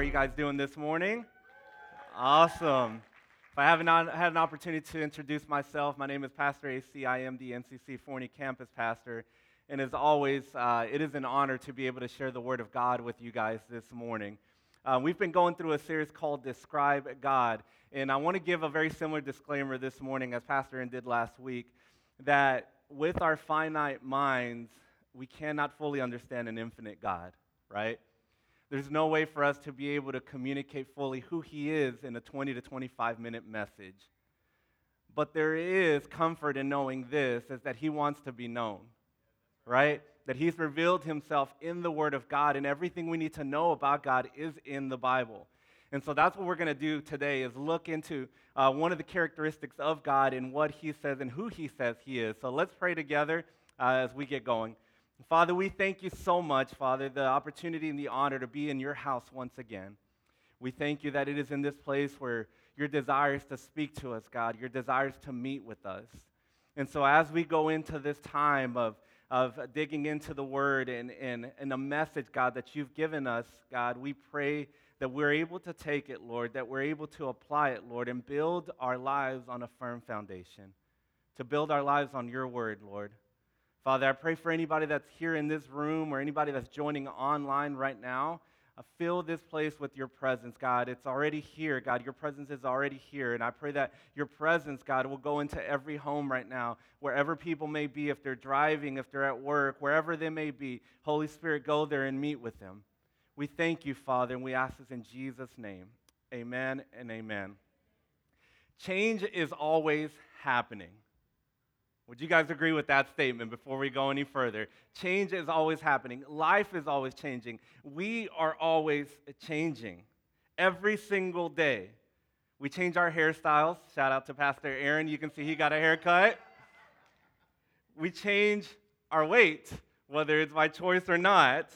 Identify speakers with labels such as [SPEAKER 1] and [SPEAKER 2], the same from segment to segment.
[SPEAKER 1] Are you guys doing this morning? Awesome. If I haven't had an opportunity to introduce myself, my name is Pastor AC. I am the NCC Forney campus pastor. And as always, uh, it is an honor to be able to share the Word of God with you guys this morning. Uh, we've been going through a series called Describe God. And I want to give a very similar disclaimer this morning, as Pastor did last week, that with our finite minds, we cannot fully understand an infinite God, right? There's no way for us to be able to communicate fully who He is in a 20 to 25 minute message. But there is comfort in knowing this is that He wants to be known, right? That He's revealed Himself in the Word of God, and everything we need to know about God is in the Bible. And so that's what we're going to do today is look into uh, one of the characteristics of God and what He says and who He says He is. So let's pray together uh, as we get going. Father, we thank you so much, Father, the opportunity and the honor to be in your house once again. We thank you that it is in this place where your desire is to speak to us, God, your desire is to meet with us. And so as we go into this time of, of digging into the word and, and, and the message, God, that you've given us, God, we pray that we're able to take it, Lord, that we're able to apply it, Lord, and build our lives on a firm foundation, to build our lives on your word, Lord. Father, I pray for anybody that's here in this room or anybody that's joining online right now. Uh, fill this place with your presence, God. It's already here, God. Your presence is already here. And I pray that your presence, God, will go into every home right now, wherever people may be, if they're driving, if they're at work, wherever they may be. Holy Spirit, go there and meet with them. We thank you, Father, and we ask this in Jesus' name. Amen and amen. Change is always happening. Would you guys agree with that statement before we go any further? Change is always happening, life is always changing. We are always changing every single day. We change our hairstyles. Shout out to Pastor Aaron. You can see he got a haircut. We change our weight, whether it's by choice or not.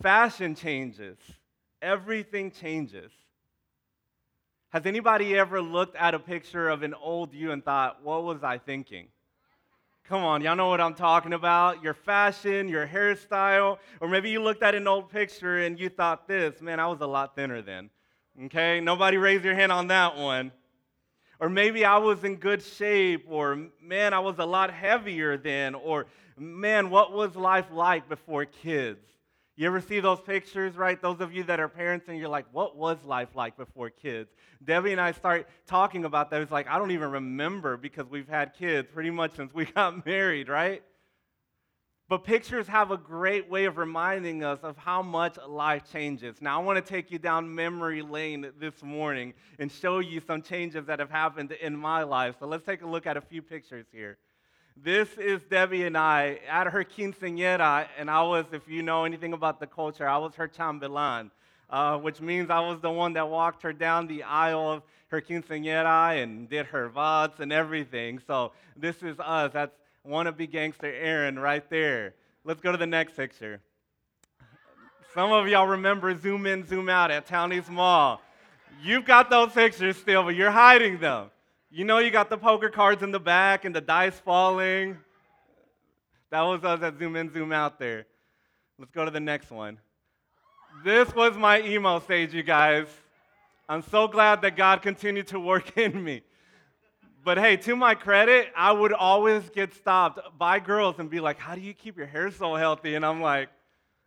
[SPEAKER 1] Fashion changes, everything changes. Has anybody ever looked at a picture of an old you and thought, what was I thinking? Come on, y'all know what I'm talking about. Your fashion, your hairstyle, or maybe you looked at an old picture and you thought this, man, I was a lot thinner then. Okay, nobody raise your hand on that one. Or maybe I was in good shape, or man, I was a lot heavier then, or man, what was life like before kids? You ever see those pictures, right? Those of you that are parents and you're like, what was life like before kids? Debbie and I start talking about that. It's like, I don't even remember because we've had kids pretty much since we got married, right? But pictures have a great way of reminding us of how much life changes. Now, I want to take you down memory lane this morning and show you some changes that have happened in my life. So let's take a look at a few pictures here. This is Debbie and I at her quinceañera, and I was, if you know anything about the culture, I was her chambelán, uh, which means I was the one that walked her down the aisle of her quinceañera and did her vods and everything. So this is us. That's wannabe gangster Aaron right there. Let's go to the next picture. Some of y'all remember Zoom In, Zoom Out at Town East Mall. You've got those pictures still, but you're hiding them. You know, you got the poker cards in the back and the dice falling. That was us at Zoom In, Zoom Out there. Let's go to the next one. This was my emo stage, you guys. I'm so glad that God continued to work in me. But hey, to my credit, I would always get stopped by girls and be like, How do you keep your hair so healthy? And I'm like,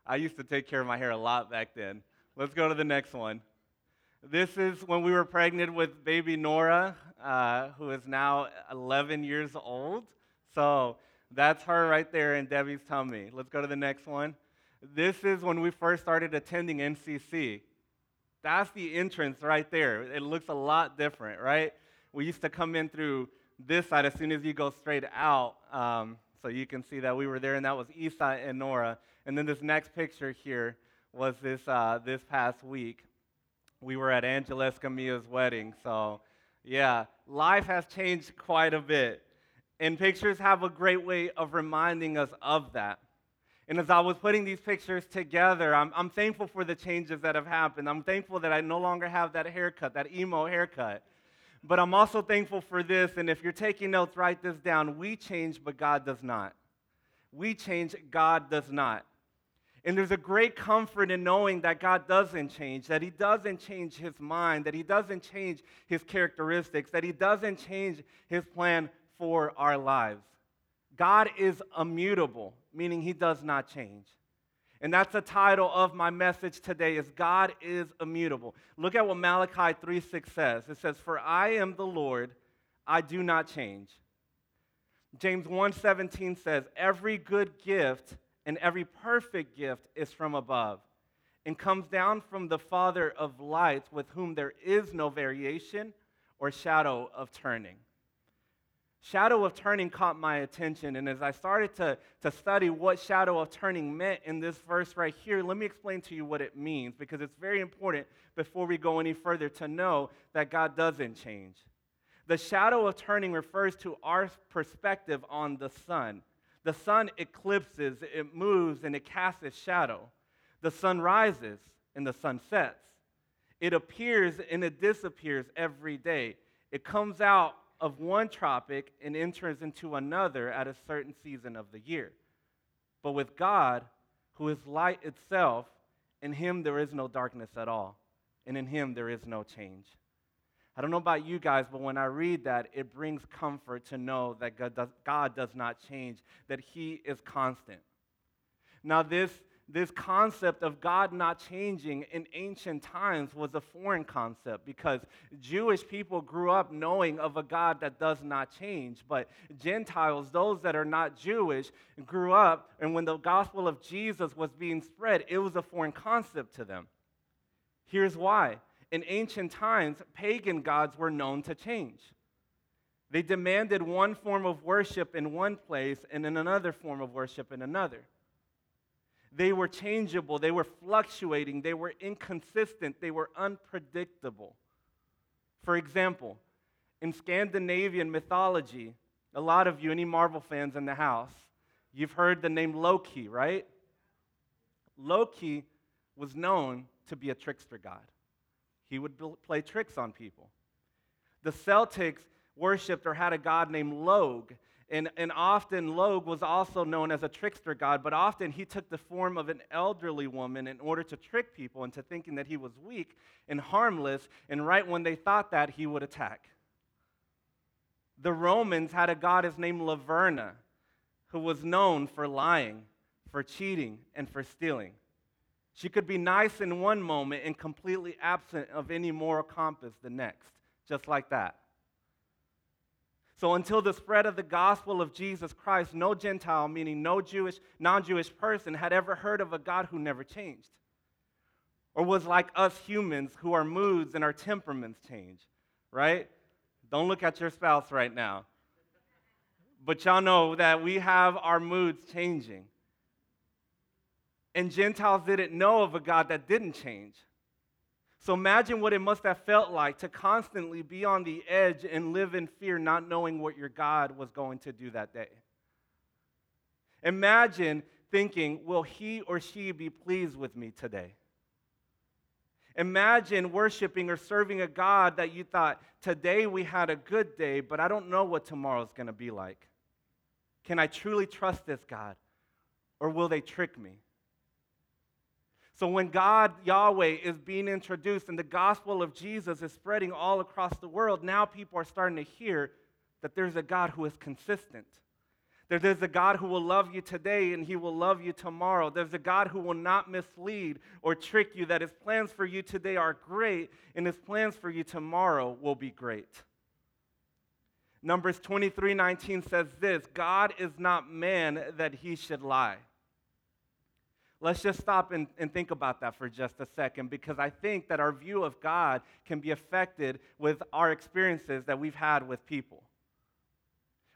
[SPEAKER 1] I used to take care of my hair a lot back then. Let's go to the next one. This is when we were pregnant with baby Nora, uh, who is now 11 years old. So that's her right there in Debbie's tummy. Let's go to the next one. This is when we first started attending NCC. That's the entrance right there. It looks a lot different, right? We used to come in through this side as soon as you go straight out. Um, so you can see that we were there, and that was Isa and Nora. And then this next picture here was this, uh, this past week we were at Angela Escamilla's wedding. So, yeah, life has changed quite a bit. And pictures have a great way of reminding us of that. And as I was putting these pictures together, I'm, I'm thankful for the changes that have happened. I'm thankful that I no longer have that haircut, that emo haircut. But I'm also thankful for this. And if you're taking notes, write this down. We change, but God does not. We change, God does not. And there's a great comfort in knowing that God doesn't change, that He doesn't change His mind, that He doesn't change His characteristics, that He doesn't change His plan for our lives. God is immutable, meaning He does not change. And that's the title of my message today is God is immutable. Look at what Malachi 3:6 says. It says, "For I am the Lord, I do not change." James 1:17 says, "Every good gift and every perfect gift is from above and comes down from the Father of lights, with whom there is no variation or shadow of turning. Shadow of turning caught my attention, and as I started to, to study what shadow of turning meant in this verse right here, let me explain to you what it means because it's very important before we go any further to know that God doesn't change. The shadow of turning refers to our perspective on the sun. The sun eclipses, it moves, and it casts its shadow. The sun rises and the sun sets. It appears and it disappears every day. It comes out of one tropic and enters into another at a certain season of the year. But with God, who is light itself, in him there is no darkness at all, and in him there is no change. I don't know about you guys, but when I read that, it brings comfort to know that God does, God does not change, that He is constant. Now, this, this concept of God not changing in ancient times was a foreign concept because Jewish people grew up knowing of a God that does not change. But Gentiles, those that are not Jewish, grew up, and when the gospel of Jesus was being spread, it was a foreign concept to them. Here's why in ancient times, pagan gods were known to change. They demanded one form of worship in one place and in another form of worship in another. They were changeable, they were fluctuating, they were inconsistent, they were unpredictable. For example, in Scandinavian mythology, a lot of you, any Marvel fans in the house, you've heard the name Loki, right? Loki was known to be a trickster god. He would play tricks on people. The Celtics worshipped or had a god named Log. And, and often Log was also known as a trickster god, but often he took the form of an elderly woman in order to trick people into thinking that he was weak and harmless, and right when they thought that, he would attack. The Romans had a goddess named Laverna, who was known for lying, for cheating, and for stealing. She could be nice in one moment and completely absent of any moral compass the next, just like that. So until the spread of the gospel of Jesus Christ, no Gentile, meaning no Jewish, non-Jewish person, had ever heard of a God who never changed. Or was like us humans who our moods and our temperaments change, right? Don't look at your spouse right now. But y'all know that we have our moods changing. And Gentiles didn't know of a God that didn't change. So imagine what it must have felt like to constantly be on the edge and live in fear, not knowing what your God was going to do that day. Imagine thinking, will he or she be pleased with me today? Imagine worshiping or serving a God that you thought, today we had a good day, but I don't know what tomorrow's going to be like. Can I truly trust this God? Or will they trick me? So when God, Yahweh, is being introduced and the gospel of Jesus is spreading all across the world, now people are starting to hear that there's a God who is consistent. There's a God who will love you today and he will love you tomorrow. There's a God who will not mislead or trick you, that his plans for you today are great and his plans for you tomorrow will be great. Numbers 23 19 says this God is not man that he should lie Let's just stop and, and think about that for just a second because I think that our view of God can be affected with our experiences that we've had with people.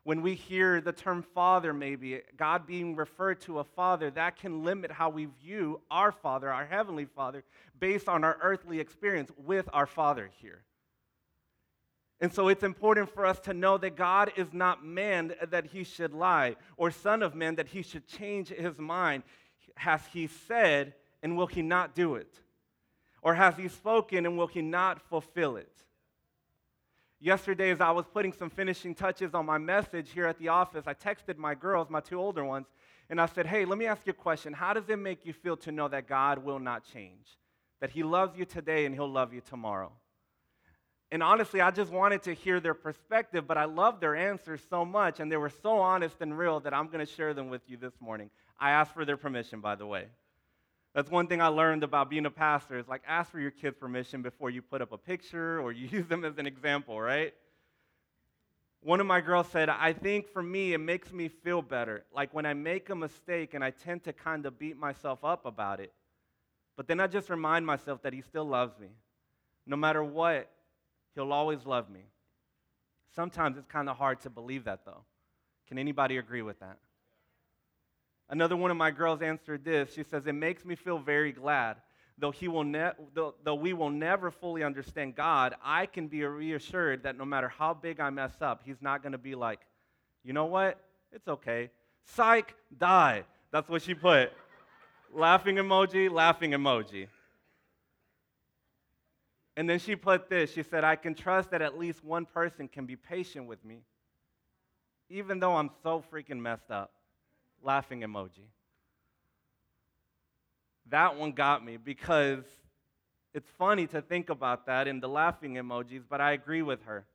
[SPEAKER 1] When we hear the term father, maybe, God being referred to a father, that can limit how we view our father, our heavenly father, based on our earthly experience with our father here. And so it's important for us to know that God is not man that he should lie, or son of man that he should change his mind has he said and will he not do it? Or has he spoken and will he not fulfill it? Yesterday, as I was putting some finishing touches on my message here at the office, I texted my girls, my two older ones, and I said, Hey, let me ask you a question. How does it make you feel to know that God will not change? That He loves you today and He'll love you tomorrow? And honestly, I just wanted to hear their perspective, but I loved their answers so much, and they were so honest and real that I'm going to share them with you this morning. I asked for their permission, by the way. That's one thing I learned about being a pastor is like ask for your kids' permission before you put up a picture or you use them as an example, right? One of my girls said, I think for me, it makes me feel better. Like when I make a mistake and I tend to kind of beat myself up about it. But then I just remind myself that he still loves me. No matter what, he'll always love me. Sometimes it's kind of hard to believe that, though. Can anybody agree with that? Another one of my girls answered this. She says, It makes me feel very glad. Though, he will ne- though, though we will never fully understand God, I can be reassured that no matter how big I mess up, He's not going to be like, you know what? It's okay. Psych, die. That's what she put. laughing emoji, laughing emoji. And then she put this she said, I can trust that at least one person can be patient with me, even though I'm so freaking messed up laughing emoji. That one got me because it's funny to think about that in the laughing emojis, but I agree with her.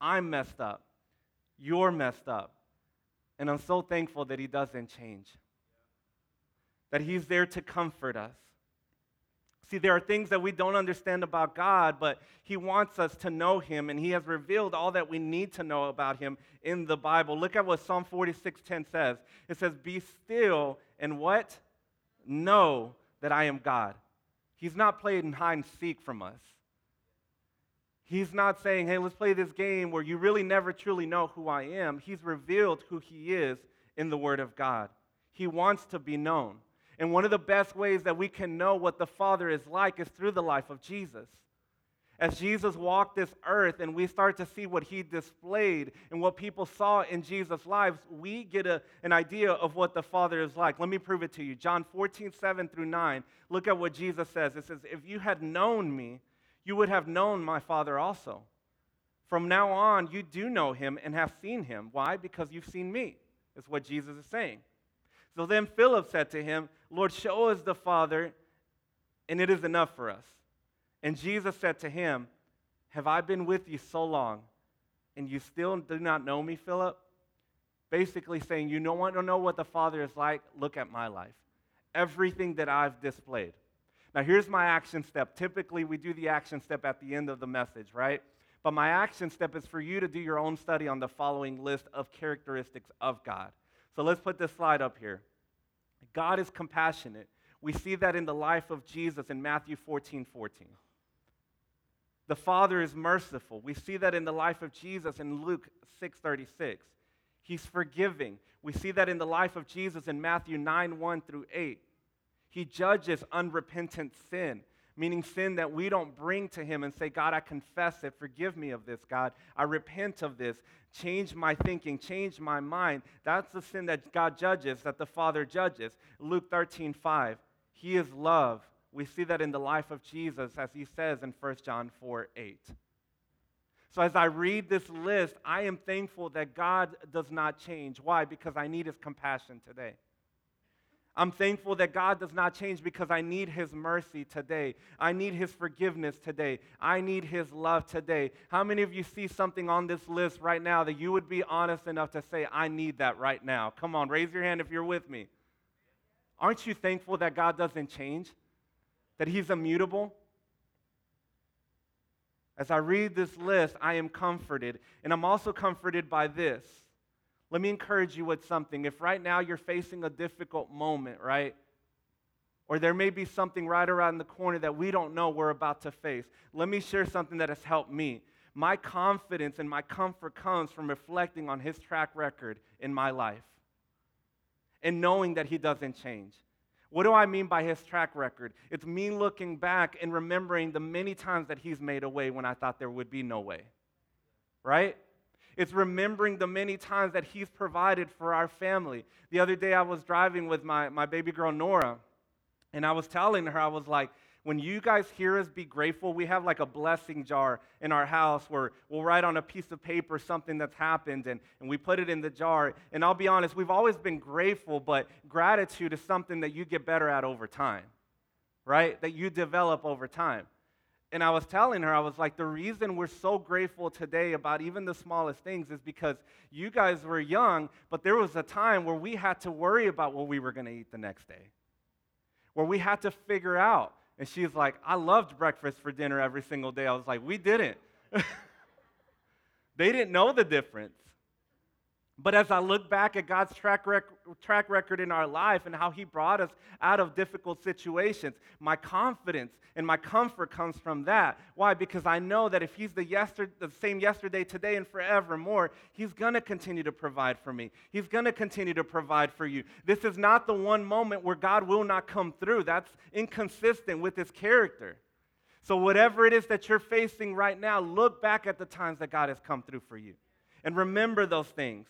[SPEAKER 1] I'm messed up. You're messed up. And I'm so thankful that He doesn't change, that He's there to comfort us. See, there are things that we don't understand about God, but He wants us to know Him, and He has revealed all that we need to know about Him in the Bible. Look at what Psalm 46:10 says. It says, "Be still and what? Know that I am God." He's not playing hide and seek from us. He's not saying, "Hey, let's play this game where you really never truly know who I am." He's revealed who He is in the Word of God. He wants to be known. And one of the best ways that we can know what the Father is like is through the life of Jesus. As Jesus walked this earth and we start to see what he displayed and what people saw in Jesus' lives, we get a, an idea of what the Father is like. Let me prove it to you. John 14, 7 through 9. Look at what Jesus says. It says, If you had known me, you would have known my Father also. From now on, you do know him and have seen him. Why? Because you've seen me, is what Jesus is saying. So then Philip said to him, Lord, show us the Father, and it is enough for us. And Jesus said to him, Have I been with you so long, and you still do not know me, Philip? Basically saying, You don't want to know what the Father is like? Look at my life. Everything that I've displayed. Now, here's my action step. Typically, we do the action step at the end of the message, right? But my action step is for you to do your own study on the following list of characteristics of God. So let's put this slide up here. God is compassionate. We see that in the life of Jesus in Matthew 14 14. The Father is merciful. We see that in the life of Jesus in Luke 6 36. He's forgiving. We see that in the life of Jesus in Matthew 9 1 through 8. He judges unrepentant sin meaning sin that we don't bring to Him and say, God, I confess it. Forgive me of this, God. I repent of this. Change my thinking, change my mind. That's the sin that God judges, that the Father judges. Luke 13, 5. He is love. We see that in the life of Jesus, as He says in 1 John 4, 8. So, as I read this list, I am thankful that God does not change. Why? Because I need His compassion today. I'm thankful that God does not change because I need His mercy today. I need His forgiveness today. I need His love today. How many of you see something on this list right now that you would be honest enough to say, I need that right now? Come on, raise your hand if you're with me. Aren't you thankful that God doesn't change? That He's immutable? As I read this list, I am comforted. And I'm also comforted by this let me encourage you with something. If right now you're facing a difficult moment, right? Or there may be something right around the corner that we don't know we're about to face. Let me share something that has helped me. My confidence and my comfort comes from reflecting on his track record in my life and knowing that he doesn't change. What do I mean by his track record? It's me looking back and remembering the many times that he's made a way when I thought there would be no way. Right? It's remembering the many times that He's provided for our family. The other day, I was driving with my, my baby girl, Nora, and I was telling her, I was like, When you guys hear us be grateful, we have like a blessing jar in our house where we'll write on a piece of paper something that's happened and, and we put it in the jar. And I'll be honest, we've always been grateful, but gratitude is something that you get better at over time, right? That you develop over time. And I was telling her, I was like, the reason we're so grateful today about even the smallest things is because you guys were young, but there was a time where we had to worry about what we were going to eat the next day, where we had to figure out and she's like, I loved breakfast for dinner every single day. I was like, we didn't. they didn't know the difference. But as I look back at God's track, rec- track record in our life and how He brought us out of difficult situations, my confidence and my comfort comes from that. Why? Because I know that if He's the, yester- the same yesterday, today, and forevermore, He's going to continue to provide for me. He's going to continue to provide for you. This is not the one moment where God will not come through. That's inconsistent with His character. So, whatever it is that you're facing right now, look back at the times that God has come through for you and remember those things.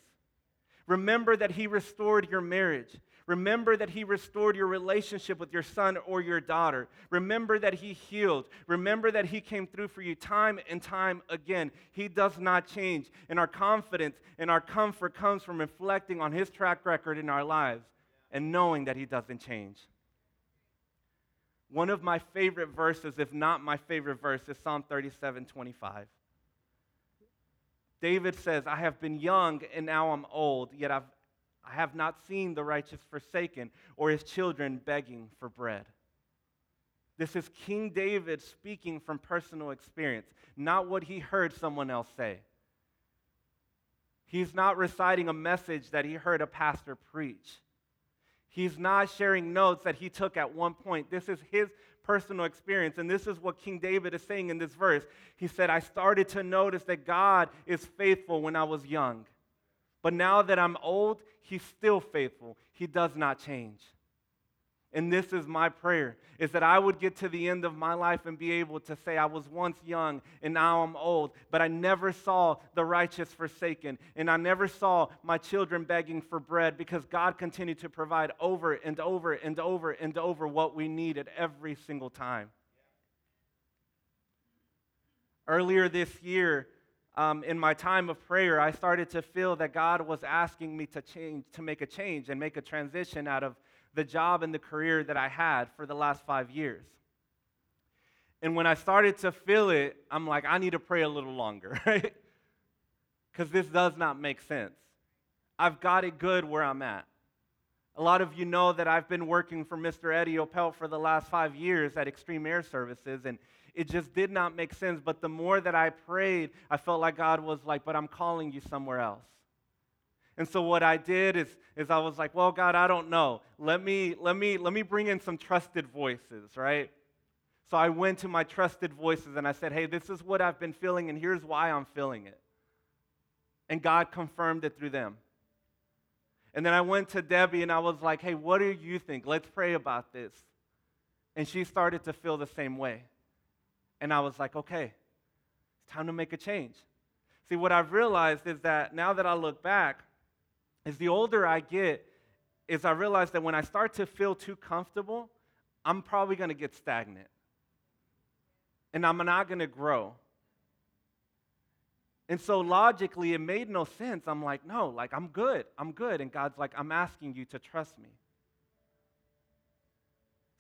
[SPEAKER 1] Remember that He restored your marriage. Remember that He restored your relationship with your son or your daughter. Remember that He healed. Remember that He came through for you time and time again. He does not change. And our confidence and our comfort comes from reflecting on His track record in our lives and knowing that He doesn't change. One of my favorite verses, if not my favorite verse, is Psalm 37 25. David says, I have been young and now I'm old, yet I've, I have not seen the righteous forsaken or his children begging for bread. This is King David speaking from personal experience, not what he heard someone else say. He's not reciting a message that he heard a pastor preach. He's not sharing notes that he took at one point. This is his personal experience. And this is what King David is saying in this verse. He said, I started to notice that God is faithful when I was young. But now that I'm old, he's still faithful. He does not change. And this is my prayer is that I would get to the end of my life and be able to say I was once young and now I'm old, but I never saw the righteous forsaken and I never saw my children begging for bread because God continued to provide over and over and over and over what we needed every single time. Earlier this year, um, in my time of prayer, I started to feel that God was asking me to change, to make a change and make a transition out of the job and the career that I had for the last five years. And when I started to feel it, I'm like, I need to pray a little longer, right? Because this does not make sense. I've got it good where I'm at. A lot of you know that I've been working for Mr. Eddie Opel for the last five years at Extreme Air Services, and it just did not make sense. But the more that I prayed, I felt like God was like, But I'm calling you somewhere else. And so what I did is, is I was like, well, God, I don't know. Let me, let me, let me bring in some trusted voices, right? So I went to my trusted voices and I said, hey, this is what I've been feeling, and here's why I'm feeling it. And God confirmed it through them. And then I went to Debbie and I was like, hey, what do you think? Let's pray about this. And she started to feel the same way. And I was like, okay, it's time to make a change. See, what I've realized is that now that I look back, as the older I get, is I realize that when I start to feel too comfortable, I'm probably going to get stagnant. And I'm not going to grow. And so logically, it made no sense. I'm like, no, like, I'm good. I'm good. And God's like, I'm asking you to trust me.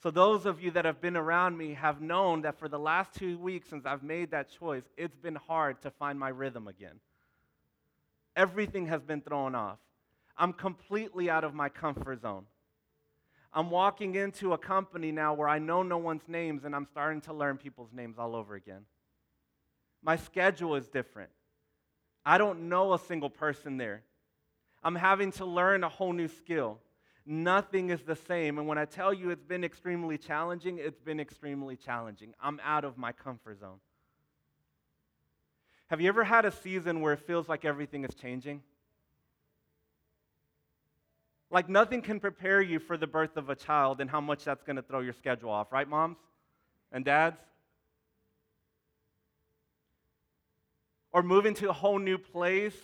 [SPEAKER 1] So, those of you that have been around me have known that for the last two weeks since I've made that choice, it's been hard to find my rhythm again. Everything has been thrown off. I'm completely out of my comfort zone. I'm walking into a company now where I know no one's names and I'm starting to learn people's names all over again. My schedule is different. I don't know a single person there. I'm having to learn a whole new skill. Nothing is the same. And when I tell you it's been extremely challenging, it's been extremely challenging. I'm out of my comfort zone. Have you ever had a season where it feels like everything is changing? Like nothing can prepare you for the birth of a child and how much that's going to throw your schedule off, right, moms and dads? Or moving to a whole new place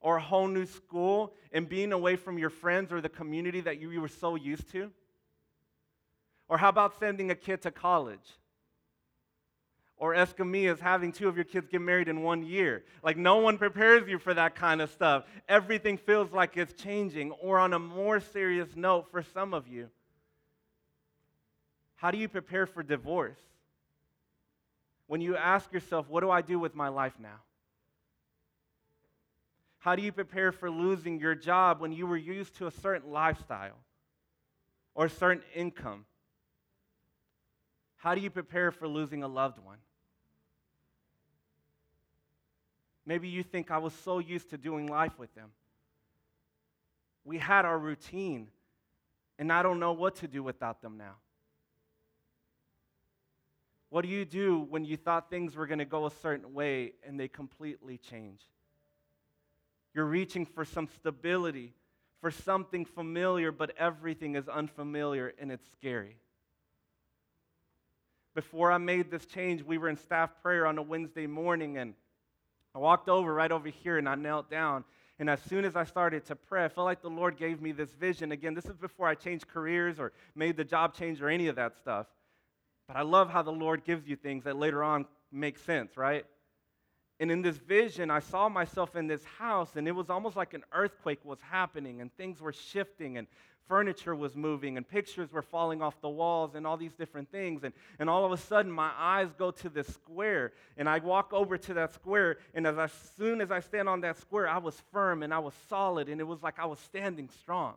[SPEAKER 1] or a whole new school and being away from your friends or the community that you, you were so used to? Or how about sending a kid to college? Or Escamillas having two of your kids get married in one year. Like, no one prepares you for that kind of stuff. Everything feels like it's changing. Or, on a more serious note, for some of you, how do you prepare for divorce? When you ask yourself, what do I do with my life now? How do you prepare for losing your job when you were used to a certain lifestyle or a certain income? How do you prepare for losing a loved one? Maybe you think I was so used to doing life with them. We had our routine, and I don't know what to do without them now. What do you do when you thought things were going to go a certain way and they completely change? You're reaching for some stability, for something familiar, but everything is unfamiliar and it's scary. Before I made this change, we were in staff prayer on a Wednesday morning, and I walked over right over here and I knelt down. And as soon as I started to pray, I felt like the Lord gave me this vision. Again, this is before I changed careers or made the job change or any of that stuff. But I love how the Lord gives you things that later on make sense, right? And in this vision, I saw myself in this house, and it was almost like an earthquake was happening, and things were shifting, and furniture was moving, and pictures were falling off the walls, and all these different things. And, and all of a sudden, my eyes go to this square, and I walk over to that square, and as, as soon as I stand on that square, I was firm and I was solid, and it was like I was standing strong.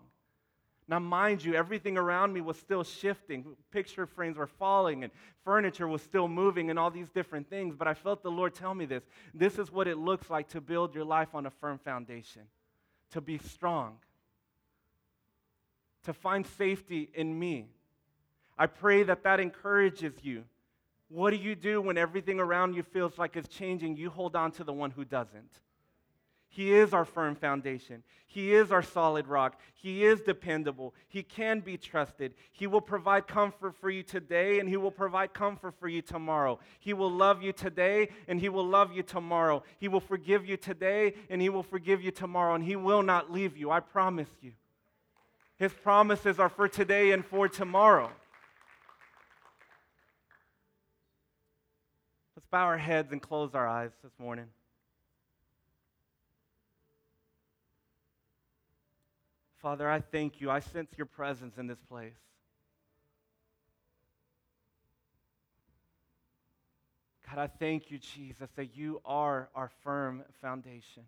[SPEAKER 1] Now, mind you, everything around me was still shifting. Picture frames were falling, and furniture was still moving, and all these different things. But I felt the Lord tell me this this is what it looks like to build your life on a firm foundation, to be strong, to find safety in me. I pray that that encourages you. What do you do when everything around you feels like it's changing? You hold on to the one who doesn't. He is our firm foundation. He is our solid rock. He is dependable. He can be trusted. He will provide comfort for you today and He will provide comfort for you tomorrow. He will love you today and He will love you tomorrow. He will forgive you today and He will forgive you tomorrow. And He will not leave you. I promise you. His promises are for today and for tomorrow. Let's bow our heads and close our eyes this morning. Father, I thank you. I sense your presence in this place. God, I thank you, Jesus, that you are our firm foundation.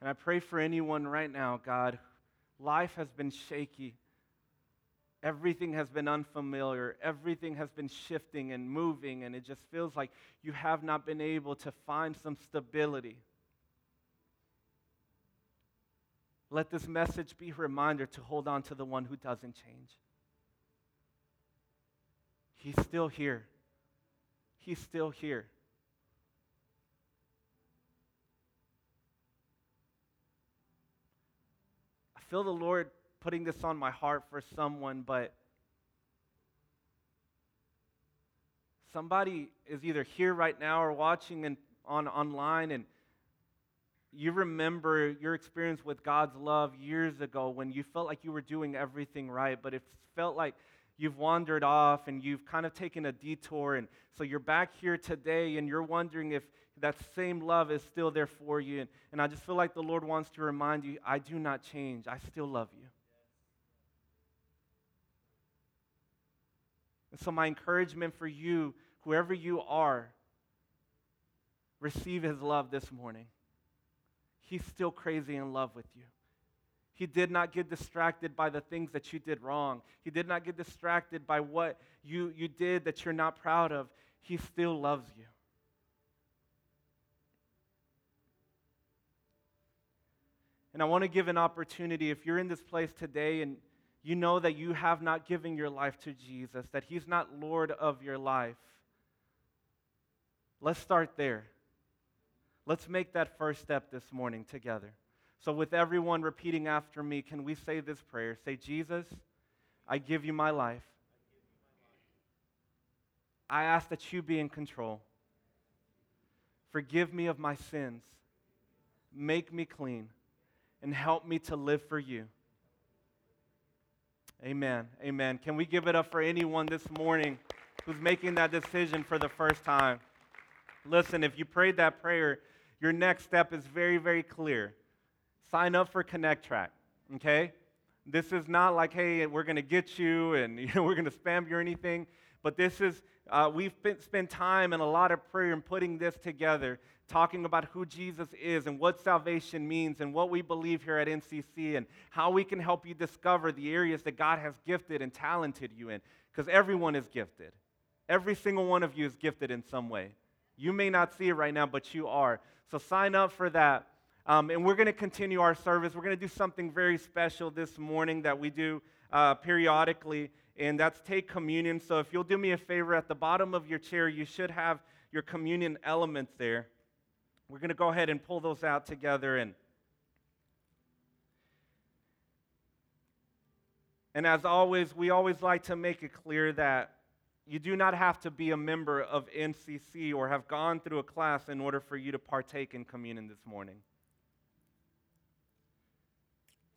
[SPEAKER 1] And I pray for anyone right now, God, life has been shaky. Everything has been unfamiliar. Everything has been shifting and moving, and it just feels like you have not been able to find some stability. Let this message be a reminder to hold on to the one who doesn't change. He's still here. He's still here. Feel the Lord putting this on my heart for someone, but somebody is either here right now or watching and on online and you remember your experience with God's love years ago when you felt like you were doing everything right, but it felt like you've wandered off and you've kind of taken a detour. And so you're back here today and you're wondering if that same love is still there for you. And, and I just feel like the Lord wants to remind you I do not change, I still love you. And so, my encouragement for you, whoever you are, receive his love this morning. He's still crazy in love with you. He did not get distracted by the things that you did wrong. He did not get distracted by what you, you did that you're not proud of. He still loves you. And I want to give an opportunity if you're in this place today and you know that you have not given your life to Jesus, that He's not Lord of your life, let's start there. Let's make that first step this morning together. So, with everyone repeating after me, can we say this prayer? Say, Jesus, I give you my life. I ask that you be in control. Forgive me of my sins. Make me clean and help me to live for you. Amen. Amen. Can we give it up for anyone this morning who's making that decision for the first time? Listen, if you prayed that prayer, your next step is very, very clear. Sign up for Connect Track, okay? This is not like, hey, we're going to get you and you know, we're going to spam you or anything, but this is, uh, we've spent time and a lot of prayer in putting this together talking about who Jesus is and what salvation means and what we believe here at NCC and how we can help you discover the areas that God has gifted and talented you in. Because everyone is gifted. Every single one of you is gifted in some way. You may not see it right now, but you are. So sign up for that. Um, and we're going to continue our service. We're going to do something very special this morning that we do uh, periodically, and that's take communion. So if you'll do me a favor, at the bottom of your chair, you should have your communion elements there. We're going to go ahead and pull those out together and And as always, we always like to make it clear that you do not have to be a member of NCC or have gone through a class in order for you to partake in communion this morning.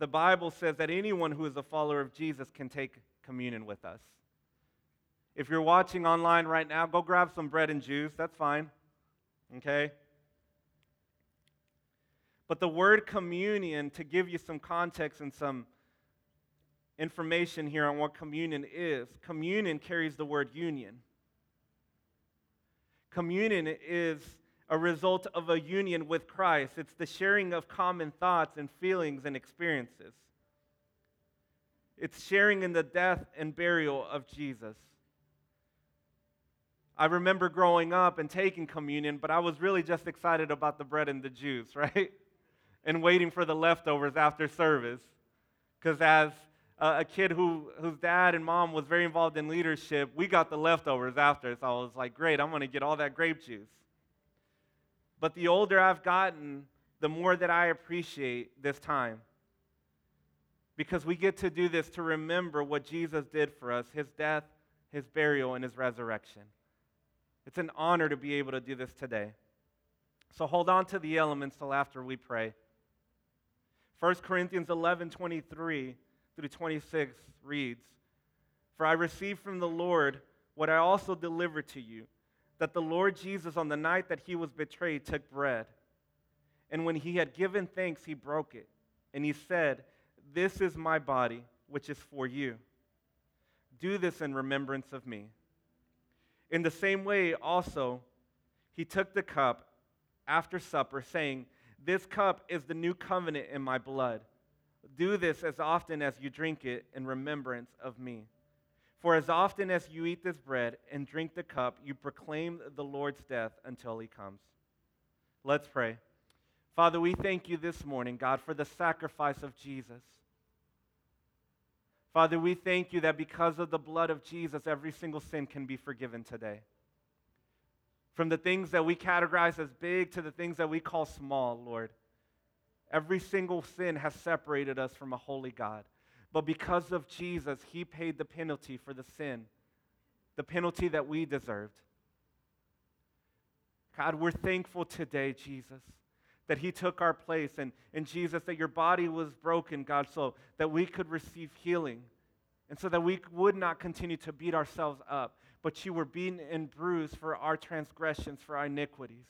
[SPEAKER 1] The Bible says that anyone who is a follower of Jesus can take communion with us. If you're watching online right now, go grab some bread and juice. That's fine. Okay? But the word communion, to give you some context and some information here on what communion is, communion carries the word union. Communion is a result of a union with Christ, it's the sharing of common thoughts and feelings and experiences. It's sharing in the death and burial of Jesus. I remember growing up and taking communion, but I was really just excited about the bread and the juice, right? and waiting for the leftovers after service. Because as a kid who, whose dad and mom was very involved in leadership, we got the leftovers after. So I was like, great, I'm going to get all that grape juice. But the older I've gotten, the more that I appreciate this time. Because we get to do this to remember what Jesus did for us his death, his burial, and his resurrection. It's an honor to be able to do this today. So hold on to the elements till after we pray. 1 Corinthians 11 23 through 26 reads For I received from the Lord what I also delivered to you that the Lord Jesus, on the night that he was betrayed, took bread. And when he had given thanks, he broke it. And he said, This is my body, which is for you. Do this in remembrance of me. In the same way, also, he took the cup after supper, saying, this cup is the new covenant in my blood. Do this as often as you drink it in remembrance of me. For as often as you eat this bread and drink the cup, you proclaim the Lord's death until he comes. Let's pray. Father, we thank you this morning, God, for the sacrifice of Jesus. Father, we thank you that because of the blood of Jesus, every single sin can be forgiven today. From the things that we categorize as big to the things that we call small, Lord. Every single sin has separated us from a holy God. But because of Jesus, He paid the penalty for the sin, the penalty that we deserved. God, we're thankful today, Jesus, that He took our place. And, and Jesus, that your body was broken, God, so that we could receive healing. And so that we would not continue to beat ourselves up, but you were beaten and bruised for our transgressions, for our iniquities.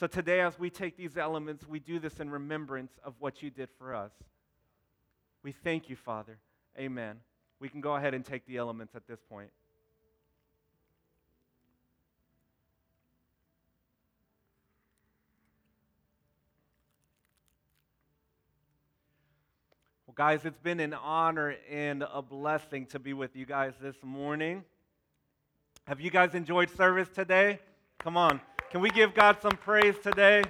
[SPEAKER 1] So today, as we take these elements, we do this in remembrance of what you did for us. We thank you, Father. Amen. We can go ahead and take the elements at this point. Well, guys, it's been an honor and a blessing to be with you guys this morning. Have you guys enjoyed service today? Come on. Can we give God some praise today?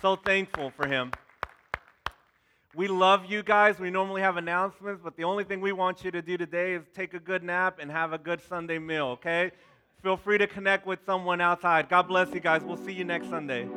[SPEAKER 1] So thankful for Him. We love you guys. We normally have announcements, but the only thing we want you to do today is take a good nap and have a good Sunday meal, okay? Feel free to connect with someone outside. God bless you guys. We'll see you next Sunday.